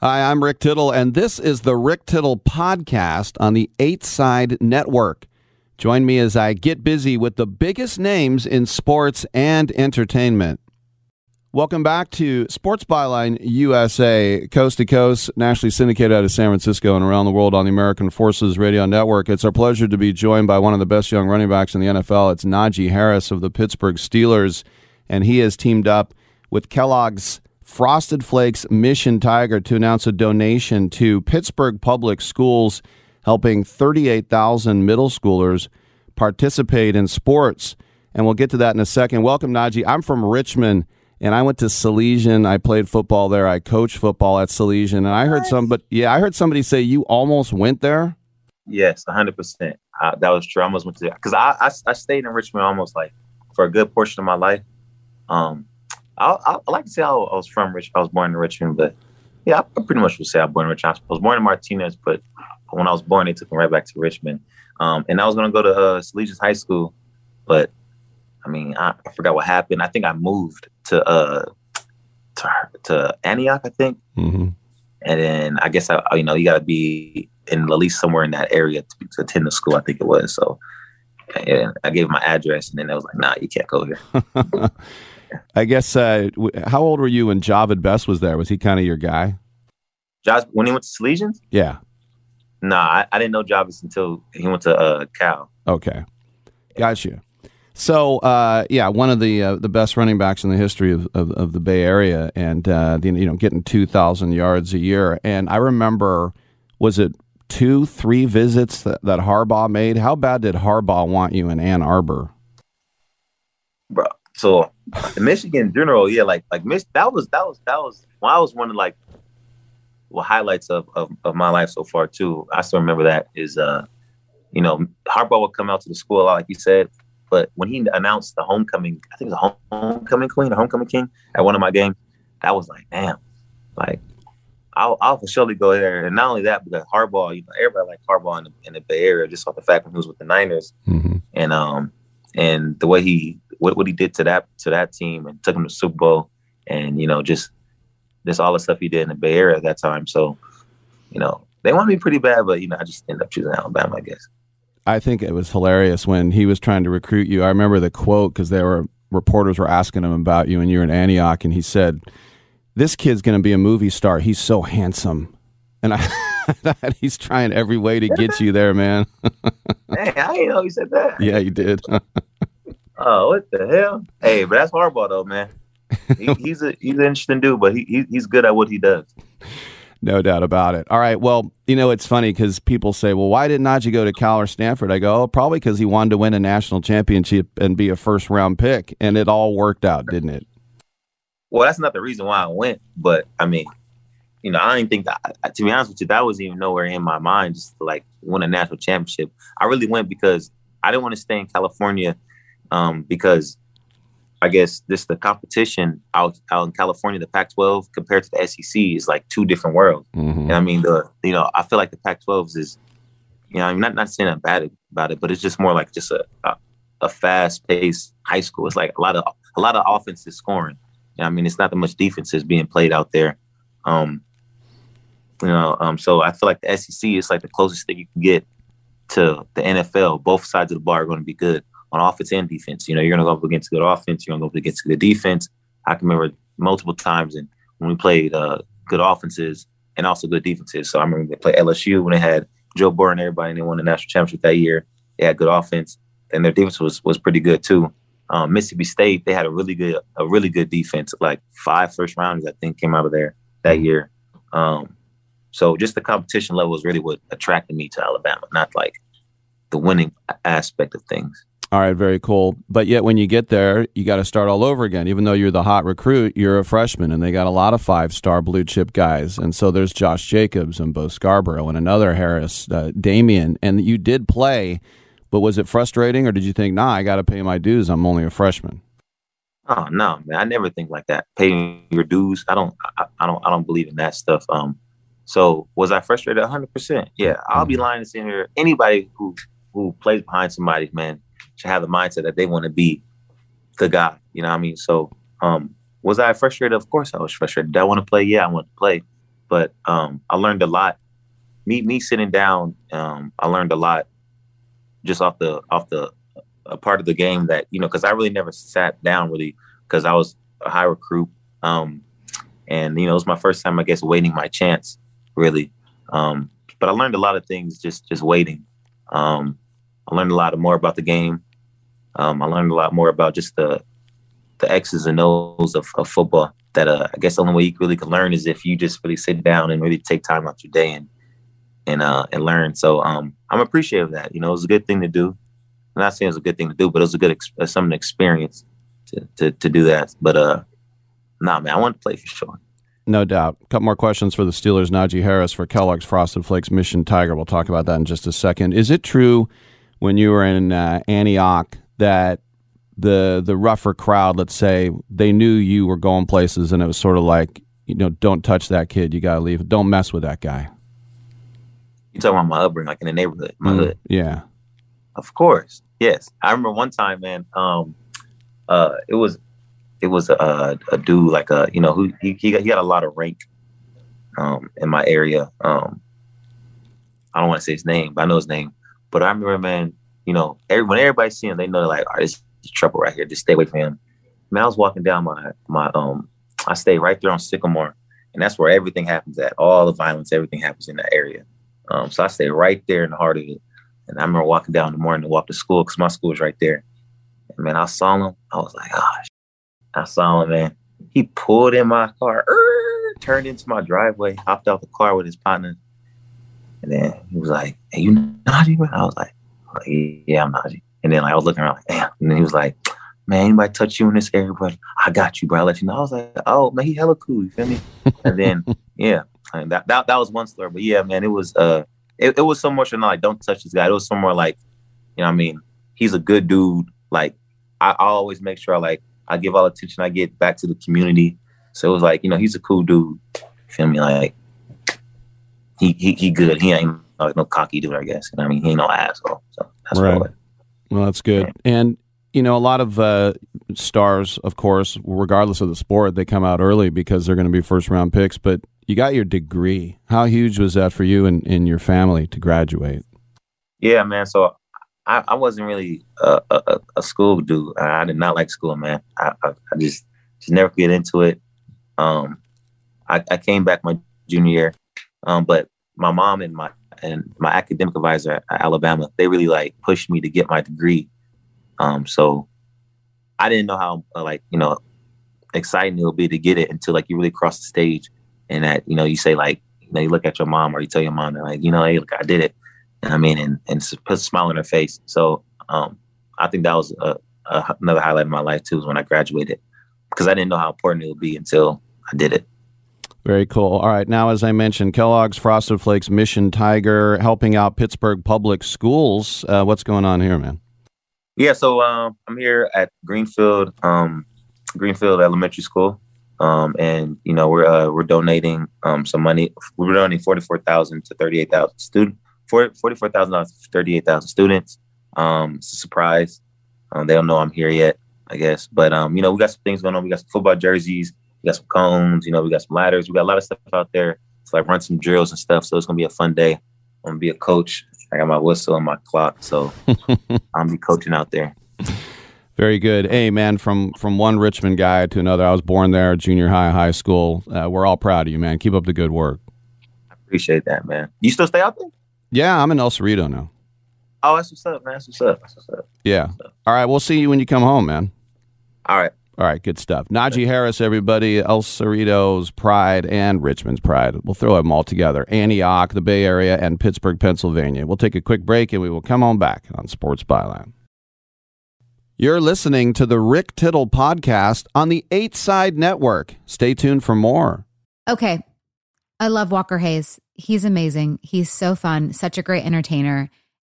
Hi, I'm Rick Tittle, and this is the Rick Tittle Podcast on the Eight Side Network. Join me as I get busy with the biggest names in sports and entertainment. Welcome back to Sports Byline USA, coast to coast, nationally syndicated out of San Francisco and around the world on the American Forces Radio Network. It's our pleasure to be joined by one of the best young running backs in the NFL. It's Najee Harris of the Pittsburgh Steelers, and he has teamed up with Kellogg's Frosted Flakes Mission Tiger to announce a donation to Pittsburgh Public Schools, helping 38,000 middle schoolers participate in sports. And we'll get to that in a second. Welcome, Najee. I'm from Richmond, and I went to Salesian. I played football there. I coached football at Salesian, and I heard some, but yeah, I heard somebody say you almost went there. Yes, 100. percent That was true. I almost went to because I, I I stayed in Richmond almost like for a good portion of my life. Um, I, I, I like to say I, I was from Rich. I was born in Richmond, but yeah, I pretty much would say I was born in Richmond. I was born in Martinez, but when I was born, they took me right back to Richmond. Um, and I was going to go to uh, High School, but I mean, I, I, forgot what happened. I think I moved to uh, to, to Antioch, I think, mm-hmm. and then I guess I, you know, you got to be in at least somewhere in that area to, to, attend the school. I think it was so. I gave my address, and then I was like, "Nah, you can't go here." I guess. Uh, how old were you when Jahvid Best was there? Was he kind of your guy? Josh, when he went to Salesians? Yeah. Nah, I, I didn't know Jahvid until he went to uh, Cal. Okay, gotcha. So, uh, yeah, one of the uh, the best running backs in the history of, of, of the Bay Area, and uh, the, you know, getting two thousand yards a year. And I remember, was it two, three visits that, that Harbaugh made? How bad did Harbaugh want you in Ann Arbor? Bro, so Michigan in general, yeah, like like Mich- that was that was that was when I was one of like well highlights of, of, of my life so far too. I still remember that is uh you know Harbaugh would come out to the school a lot, like you said, but when he announced the homecoming, I think it was a homecoming queen, a homecoming king at one of my games, that was like damn, like I'll, I'll for surely go there. And not only that, because Harbaugh, you know, everybody like Harbaugh in the, in the Bay Area just off the fact when he was with the Niners, mm-hmm. and um and the way he what, what he did to that to that team and took him to Super Bowl and you know just just all the stuff he did in the Bay Area at that time. So you know they want me pretty bad, but you know I just ended up choosing Alabama, I guess. I think it was hilarious when he was trying to recruit you. I remember the quote because there were reporters were asking him about you and you were in Antioch, and he said, "This kid's going to be a movie star. He's so handsome." And I thought he's trying every way to get you there, man. hey, I didn't know he said that. Yeah, you did. Oh, what the hell? Hey, but that's Harbaugh though, man. He, he's a he's an interesting dude, but he, he he's good at what he does. No doubt about it. All right. Well, you know, it's funny because people say, well, why did Najee go to Cal or Stanford? I go, oh, probably because he wanted to win a national championship and be a first round pick. And it all worked out, didn't it? Well, that's not the reason why I went. But I mean, you know, I didn't think that, to be honest with you, that was even nowhere in my mind just to like win a national championship. I really went because I didn't want to stay in California um, because I guess this the competition out out in California, the Pac-12 compared to the SEC is like two different worlds. Mm-hmm. And I mean, the you know, I feel like the Pac-12s is, you know, I'm not not saying that bad about it, but it's just more like just a a, a fast-paced high school. It's like a lot of a lot of offenses scoring. You know, I mean, it's not that much defense is being played out there. Um, you know, um, so I feel like the SEC is like the closest thing you can get to the NFL. Both sides of the bar are going to be good on offense and defense. You know, you're going to go up against good offense. You're going to go up against good defense. I can remember multiple times and when we played uh, good offenses, and also good defenses. So I remember they played LSU when they had Joe Burrow and everybody, and they won the national championship that year. They had good offense, and their defense was was pretty good too. Um, Mississippi State, they had a really good a really good defense. Like five first rounders, I think, came out of there that year. Um, so just the competition level is really what attracted me to Alabama, not like the winning aspect of things. All right, very cool. But yet, when you get there, you got to start all over again. Even though you're the hot recruit, you're a freshman, and they got a lot of five star blue chip guys. And so there's Josh Jacobs and Bo Scarborough and another Harris, uh, Damien. And you did play, but was it frustrating, or did you think, nah, I got to pay my dues? I'm only a freshman. Oh no, man! I never think like that. Paying your dues, I don't, I, I don't, I don't believe in that stuff. Um, so was I frustrated? 100. percent Yeah, I'll be mm-hmm. lying to sit here. Anybody who who plays behind somebody, man, should have the mindset that they want to be the guy. You know what I mean? So, um, was I frustrated? Of course I was frustrated. Did I want to play? Yeah, I want to play. But um, I learned a lot. Me me sitting down, um, I learned a lot just off the off the a part of the game that you know because I really never sat down really because I was a high recruit. Um, and you know it was my first time I guess waiting my chance really. Um, but I learned a lot of things just just waiting. Um, I learned a lot more about the game. Um, I learned a lot more about just the the X's and O's of, of football. That uh, I guess the only way you really can learn is if you just really sit down and really take time out your day and and uh, and learn. So um, I'm appreciative of that. You know, it was a good thing to do. I'm not saying it's a good thing to do, but it was a good ex- uh, something experience to, to to do that. But uh, nah, man, I want to play for sure. No doubt. A couple more questions for the Steelers. Najee Harris for Kellogg's Frosted Flakes Mission Tiger. We'll talk about that in just a second. Is it true when you were in uh, Antioch that the the rougher crowd, let's say, they knew you were going places, and it was sort of like, you know, don't touch that kid. You got to leave. Don't mess with that guy. You talking about my upbringing, like in the neighborhood, my mm, hood? Yeah. Of course, yes. I remember one time, man. Um, uh, it was it was a, a dude like a you know who he he got, he got a lot of rank um, in my area. Um, I don't want to say his name, but I know his name. But I remember, man, you know, every, when everybody see him, they know like, all right, this is trouble right here. Just stay away from him. Man, I was walking down my my um, I stay right there on Sycamore, and that's where everything happens at. All the violence, everything happens in that area. Um, so I stay right there in the heart of it. And I remember walking down in the morning to walk to school because my school is right there. And man, I saw him. I was like, gosh, I saw him, man. He pulled in my car, er, turned into my driveway, hopped out the car with his partner. And then he was like, Hey, you Najee? I was like, Yeah, I'm Najee. And then like, I was looking around like, Damn. And then he was like, Man, anybody touch you in this area, bro? I got you, bro. I'll let you know. I was like, Oh, man, he hella cool. You feel me? and then, yeah, that, that that was one story. But yeah, man, it was uh it, it was so much like don't touch this guy. It was somewhere like, you know what I mean? He's a good dude. Like I, I always make sure I like I give all attention I get back to the community. So it was like, you know, he's a cool dude. Feel me? Like he he, he good. He ain't like no cocky dude, I guess. You know I mean, he ain't no asshole. So that's right. Well, that's good. Yeah. And you know, a lot of uh, stars, of course, regardless of the sport, they come out early because they're going to be first round picks. But you got your degree. How huge was that for you and, and your family to graduate? Yeah, man. So I, I wasn't really a, a, a, school dude. I, did not like school, man. I, I, I just just never get into it. Um, I, I came back my junior year, um, but my mom and my and my academic advisor at Alabama, they really like pushed me to get my degree. Um, so I didn't know how uh, like you know exciting it would be to get it until like you really cross the stage and that you know you say like you know you look at your mom or you tell your mom that like you know hey look I did it and I mean, and and put a smile on her face. So um, I think that was a, a, another highlight of my life too, was when I graduated, because I didn't know how important it would be until I did it. Very cool. All right, now as I mentioned, Kellogg's Frosted Flakes Mission Tiger helping out Pittsburgh Public Schools. Uh, what's going on here, man? Yeah, so um, I'm here at Greenfield um, Greenfield Elementary School, um, and you know we're uh, we're donating um, some money. We're donating forty four thousand to thirty eight thousand students $44,000 for 38,000 students. Um, it's a surprise. Um, they don't know I'm here yet, I guess. But, you know, we got some things going on. We got some football jerseys. We got some cones. You know, we got some ladders. We got a lot of stuff out there to like run some drills and stuff. So it's going to be a fun day. I'm going to be a coach. I got my whistle and my clock. So I'm be coaching out there. Very good. Hey, man, from from one Richmond guy to another. I was born there, junior high, high school. Uh, we're all proud of you, man. Keep up the good work. I appreciate that, man. You still stay out there? Yeah, I'm in El Cerrito now. Oh, that's what's up, man. That's what's up. That's what's up. Yeah. All right, we'll see you when you come home, man. All right. All right, good stuff. Najee Harris, everybody, El Cerrito's pride and Richmond's pride. We'll throw them all together. Antioch, the Bay Area, and Pittsburgh, Pennsylvania. We'll take a quick break and we will come on back on Sports Byline. You're listening to the Rick Tittle podcast on the Eight Side Network. Stay tuned for more. Okay. I love Walker Hayes. He's amazing. He's so fun, such a great entertainer.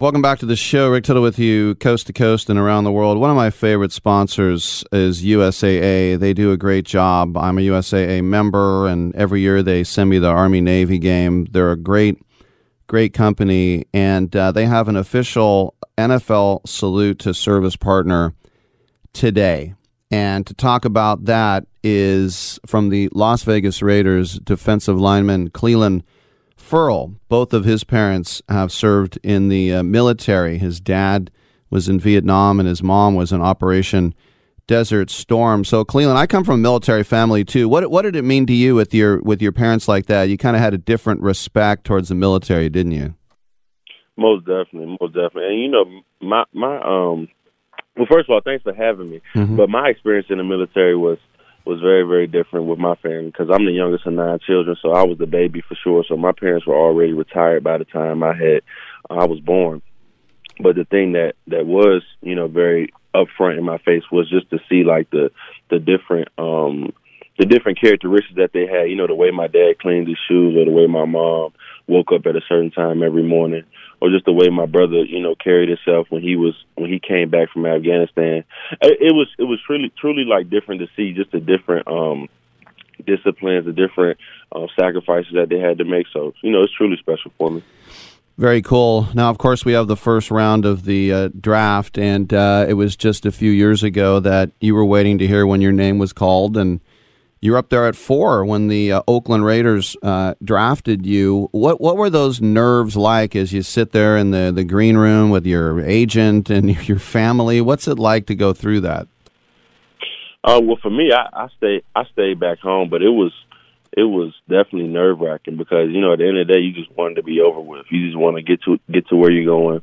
Welcome back to the show. Rick Tittle with you, coast to coast and around the world. One of my favorite sponsors is USAA. They do a great job. I'm a USAA member, and every year they send me the Army Navy game. They're a great, great company, and uh, they have an official NFL salute to service partner today. And to talk about that is from the Las Vegas Raiders defensive lineman Clelin Ferrell. Both of his parents have served in the uh, military. His dad was in Vietnam and his mom was in Operation Desert Storm. So Clelin, I come from a military family too. What what did it mean to you with your with your parents like that? You kind of had a different respect towards the military, didn't you? Most definitely, most definitely. And you know, my my um well first of all, thanks for having me. Mm-hmm. But my experience in the military was was very very different with my family because I'm the youngest of nine children, so I was the baby for sure. So my parents were already retired by the time I had I was born. But the thing that that was you know very upfront in my face was just to see like the the different um the different characteristics that they had. You know the way my dad cleaned his shoes or the way my mom woke up at a certain time every morning or just the way my brother, you know, carried himself when he was when he came back from Afghanistan. It, it was it was truly truly like different to see just the different um disciplines, the different uh, sacrifices that they had to make. So you know, it's truly special for me. Very cool. Now, of course, we have the first round of the uh, draft, and uh, it was just a few years ago that you were waiting to hear when your name was called, and you're up there at four when the uh, Oakland Raiders uh, drafted you. What what were those nerves like as you sit there in the, the green room with your agent and your family? What's it like to go through that? Uh, well, for me, I, I stayed I stayed back home, but it was it was definitely nerve wracking because you know at the end of the day, you just wanted to be over with. You just want to get to get to where you're going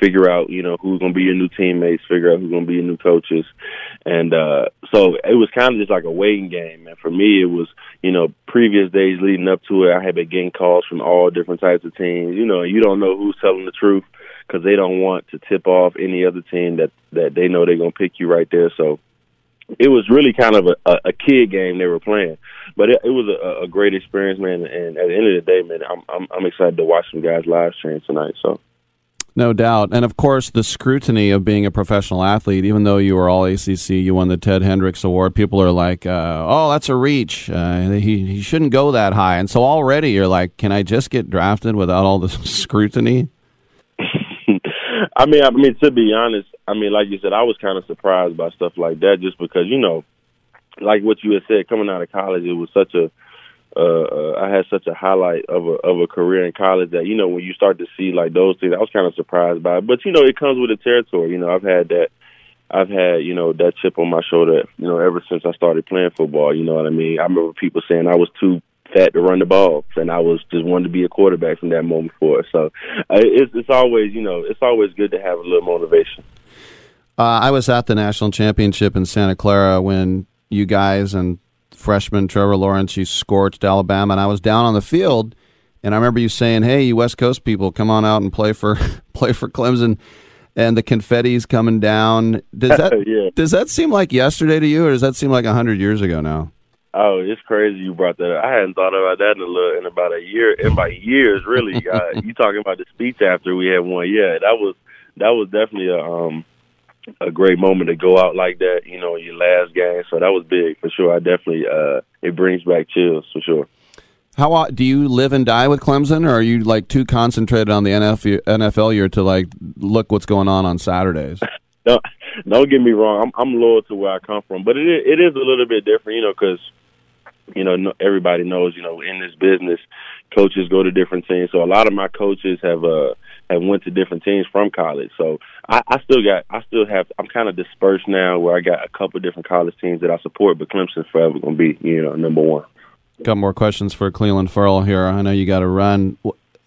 figure out, you know, who's going to be your new teammates, figure out who's going to be your new coaches. And uh so it was kind of just like a waiting game. And for me, it was, you know, previous days leading up to it, I had been getting calls from all different types of teams. You know, you don't know who's telling the truth because they don't want to tip off any other team that that they know they're going to pick you right there. So it was really kind of a, a, a kid game they were playing, but it, it was a, a great experience, man. And at the end of the day, man, I'm I'm, I'm excited to watch some guys live stream tonight. So. No doubt. And of course, the scrutiny of being a professional athlete, even though you were all ACC, you won the Ted Hendricks Award, people are like, uh, oh, that's a reach. Uh, he, he shouldn't go that high. And so already you're like, can I just get drafted without all the scrutiny? I mean, I mean, to be honest, I mean, like you said, I was kind of surprised by stuff like that just because, you know, like what you had said, coming out of college, it was such a uh, uh, I had such a highlight of a of a career in college that you know when you start to see like those things, I was kind of surprised by it. But you know, it comes with the territory. You know, I've had that I've had, you know, that chip on my shoulder, you know, ever since I started playing football. You know what I mean? I remember people saying I was too fat to run the ball, and I was just wanted to be a quarterback from that moment forward. So uh, it's it's always, you know, it's always good to have a little motivation. Uh, I was at the national championship in Santa Clara when you guys and freshman Trevor Lawrence you scorched Alabama, and I was down on the field, and I remember you saying, "Hey, you West Coast people, come on out and play for play for Clemson." and the confetti's coming down. Does that yeah. does that seem like yesterday to you, or does that seem like a hundred years ago now? Oh, it's crazy you brought that up. I hadn't thought about that in a little in about a year in by years really. uh, you talking about the speech after we had one? Yeah, that was that was definitely a um a great moment to go out like that. You know, your last game. So that was big for sure. I definitely uh it brings back chills for sure. How do you live and die with Clemson, or are you like too concentrated on the NFL year to like look what's going on on Saturdays? don't, don't get me wrong. I'm I'm loyal to where I come from, but it is, it is a little bit different, you know, because you know everybody knows, you know, in this business, coaches go to different teams. So a lot of my coaches have uh have went to different teams from college. So I, I still got I still have I'm kind of dispersed now, where I got a couple different college teams that I support, but Clemson's forever going to be you know number one. Got more questions for Clelin Ferrell here. I know you got to run.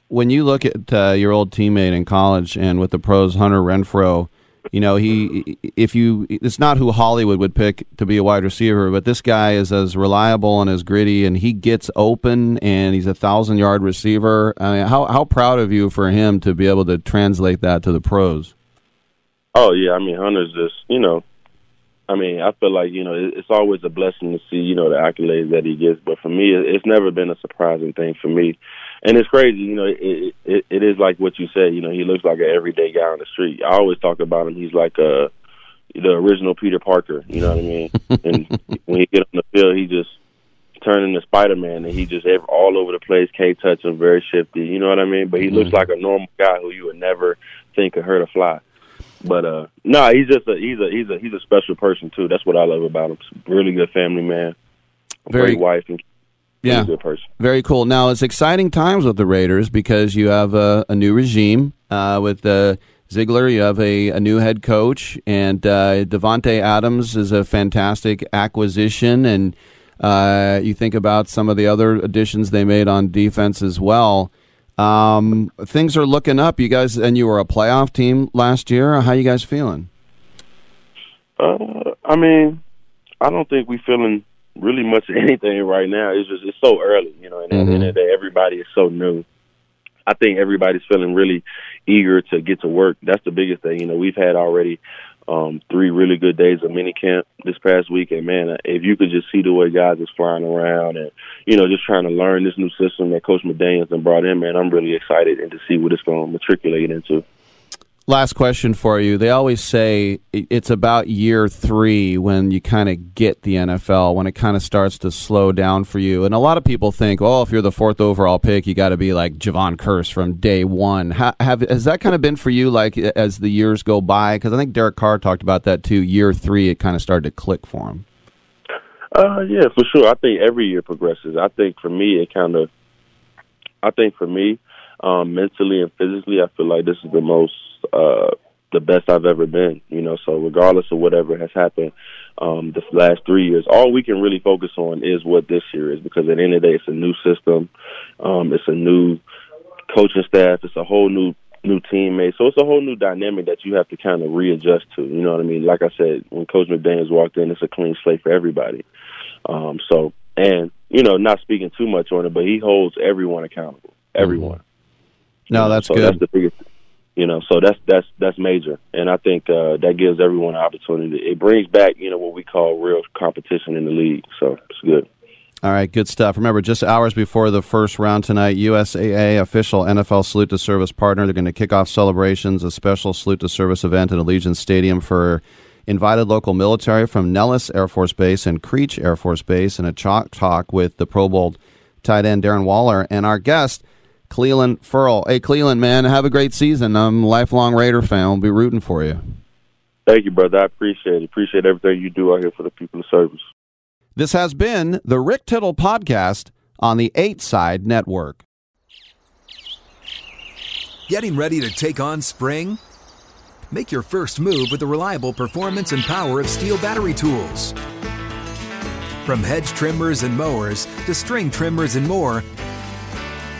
When you look at uh, your old teammate in college and with the pros, Hunter Renfrow, you know he if you it's not who Hollywood would pick to be a wide receiver, but this guy is as reliable and as gritty, and he gets open and he's a thousand yard receiver. I mean, how how proud of you for him to be able to translate that to the pros? Oh yeah, I mean Hunter's just you know I mean, I feel like you know it's always a blessing to see you know the accolades that he gets, but for me, it's never been a surprising thing for me, and it's crazy. You know, it it, it is like what you said. You know, he looks like an everyday guy on the street. I always talk about him. He's like a uh, the original Peter Parker. You know what I mean? and when he get on the field, he just turn into Spider Man, and he just all over the place. Can't touch him, very shifty. You know what I mean? But he mm-hmm. looks like a normal guy who you would never think could hurt a fly. But uh no, nah, he's just a he's a he's a he's a special person too. That's what I love about him. Really good family man. Very, great wife and yeah, good person. Very cool. Now it's exciting times with the Raiders because you have a, a new regime uh, with uh, Ziegler. You have a, a new head coach, and uh, Davante Adams is a fantastic acquisition. And uh, you think about some of the other additions they made on defense as well. Um, things are looking up. You guys, and you were a playoff team last year. How you guys feeling? Uh, I mean, I don't think we feeling really much anything right now. It's just it's so early, you know. And mm-hmm. at the end of the day, everybody is so new. I think everybody's feeling really eager to get to work. That's the biggest thing. You know, we've had already um, three really good days of mini camp this past week, and man, if you could just see the way guys is flying around and you know just trying to learn this new system that Coach McDaniels and brought in, man, I'm really excited and to see what it's going to matriculate into. Last question for you. They always say it's about year three when you kind of get the NFL, when it kind of starts to slow down for you. And a lot of people think, oh, if you're the fourth overall pick, you got to be like Jevon Kearse from day one. have, has that kind of been for you, like as the years go by? Because I think Derek Carr talked about that too. Year three, it kind of started to click for him. Uh, yeah, for sure. I think every year progresses. I think for me, it kind of, I think for me, um, mentally and physically, I feel like this is the most uh, the best I've ever been. You know, so regardless of whatever has happened um, the last three years, all we can really focus on is what this year is because at the end of the day, it's a new system, um, it's a new coaching staff, it's a whole new new teammate. So it's a whole new dynamic that you have to kind of readjust to. You know what I mean? Like I said, when Coach McDaniels walked in, it's a clean slate for everybody. Um, so and you know, not speaking too much on it, but he holds everyone accountable. Everyone. Mm-hmm. No, that's so good. That's the biggest you know, so that's that's that's major, and I think uh, that gives everyone an opportunity. It brings back, you know, what we call real competition in the league. So it's good. All right, good stuff. Remember, just hours before the first round tonight, USAA official NFL Salute to Service partner. They're going to kick off celebrations, a special Salute to Service event at Allegiant Stadium for invited local military from Nellis Air Force Base and Creech Air Force Base, and a chalk talk with the Pro Bowl tight end Darren Waller and our guest Clelin Ferrell. Hey, Clelin, man, have a great season. I'm a lifelong Raider fan. I'll be rooting for you. Thank you, brother. I appreciate it. Appreciate everything you do out here for the people of service. This has been the Rick Tittle Podcast on the 8 Side Network. Getting ready to take on spring? Make your first move with the reliable performance and power of STIHL battery tools. From hedge trimmers and mowers to string trimmers and more,